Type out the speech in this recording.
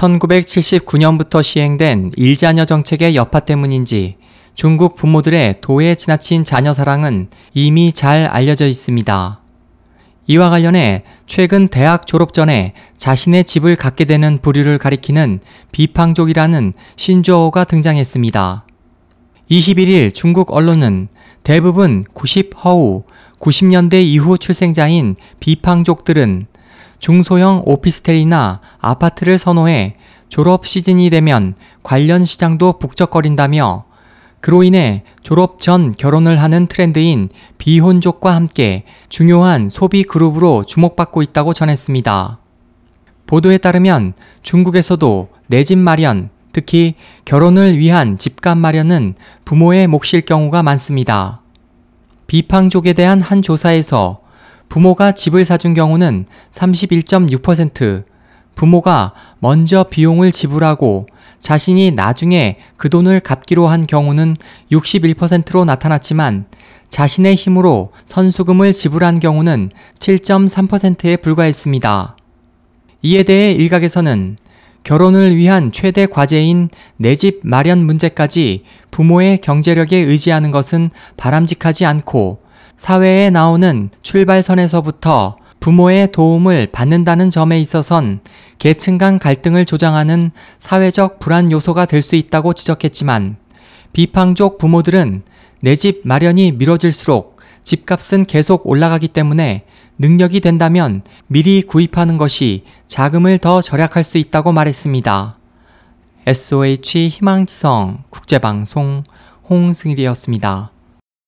1979년부터 시행된 일자녀 정책의 여파 때문인지 중국 부모들의 도에 지나친 자녀 사랑은 이미 잘 알려져 있습니다. 이와 관련해 최근 대학 졸업 전에 자신의 집을 갖게 되는 부류를 가리키는 비팡족이라는 신조어가 등장했습니다. 21일 중국 언론은 대부분 90 허우, 90년대 이후 출생자인 비팡족들은 중소형 오피스텔이나 아파트를 선호해 졸업 시즌이 되면 관련 시장도 북적거린다며 그로 인해 졸업 전 결혼을 하는 트렌드인 비혼족과 함께 중요한 소비 그룹으로 주목받고 있다고 전했습니다. 보도에 따르면 중국에서도 내 집 마련, 특히 결혼을 위한 집값 마련은 부모의 몫일 경우가 많습니다. 비팡족에 대한 한 조사에서 부모가 집을 사준 경우는 31.6%, 부모가 먼저 비용을 지불하고 자신이 나중에 그 돈을 갚기로 한 경우는 61%로 나타났지만 자신의 힘으로 선수금을 지불한 경우는 7.3%에 불과했습니다. 이에 대해 일각에서는 결혼을 위한 최대 과제인 내 집 마련 문제까지 부모의 경제력에 의지하는 것은 바람직하지 않고 사회에 나오는 출발선에서부터 부모의 도움을 받는다는 점에 있어선 계층 간 갈등을 조장하는 사회적 불안 요소가 될 수 있다고 지적했지만 비팡족 부모들은 내 집 마련이 미뤄질수록 집값은 계속 올라가기 때문에 능력이 된다면 미리 구입하는 것이 자금을 더 절약할 수 있다고 말했습니다. SOH 희망지성 국제방송 홍승일이었습니다.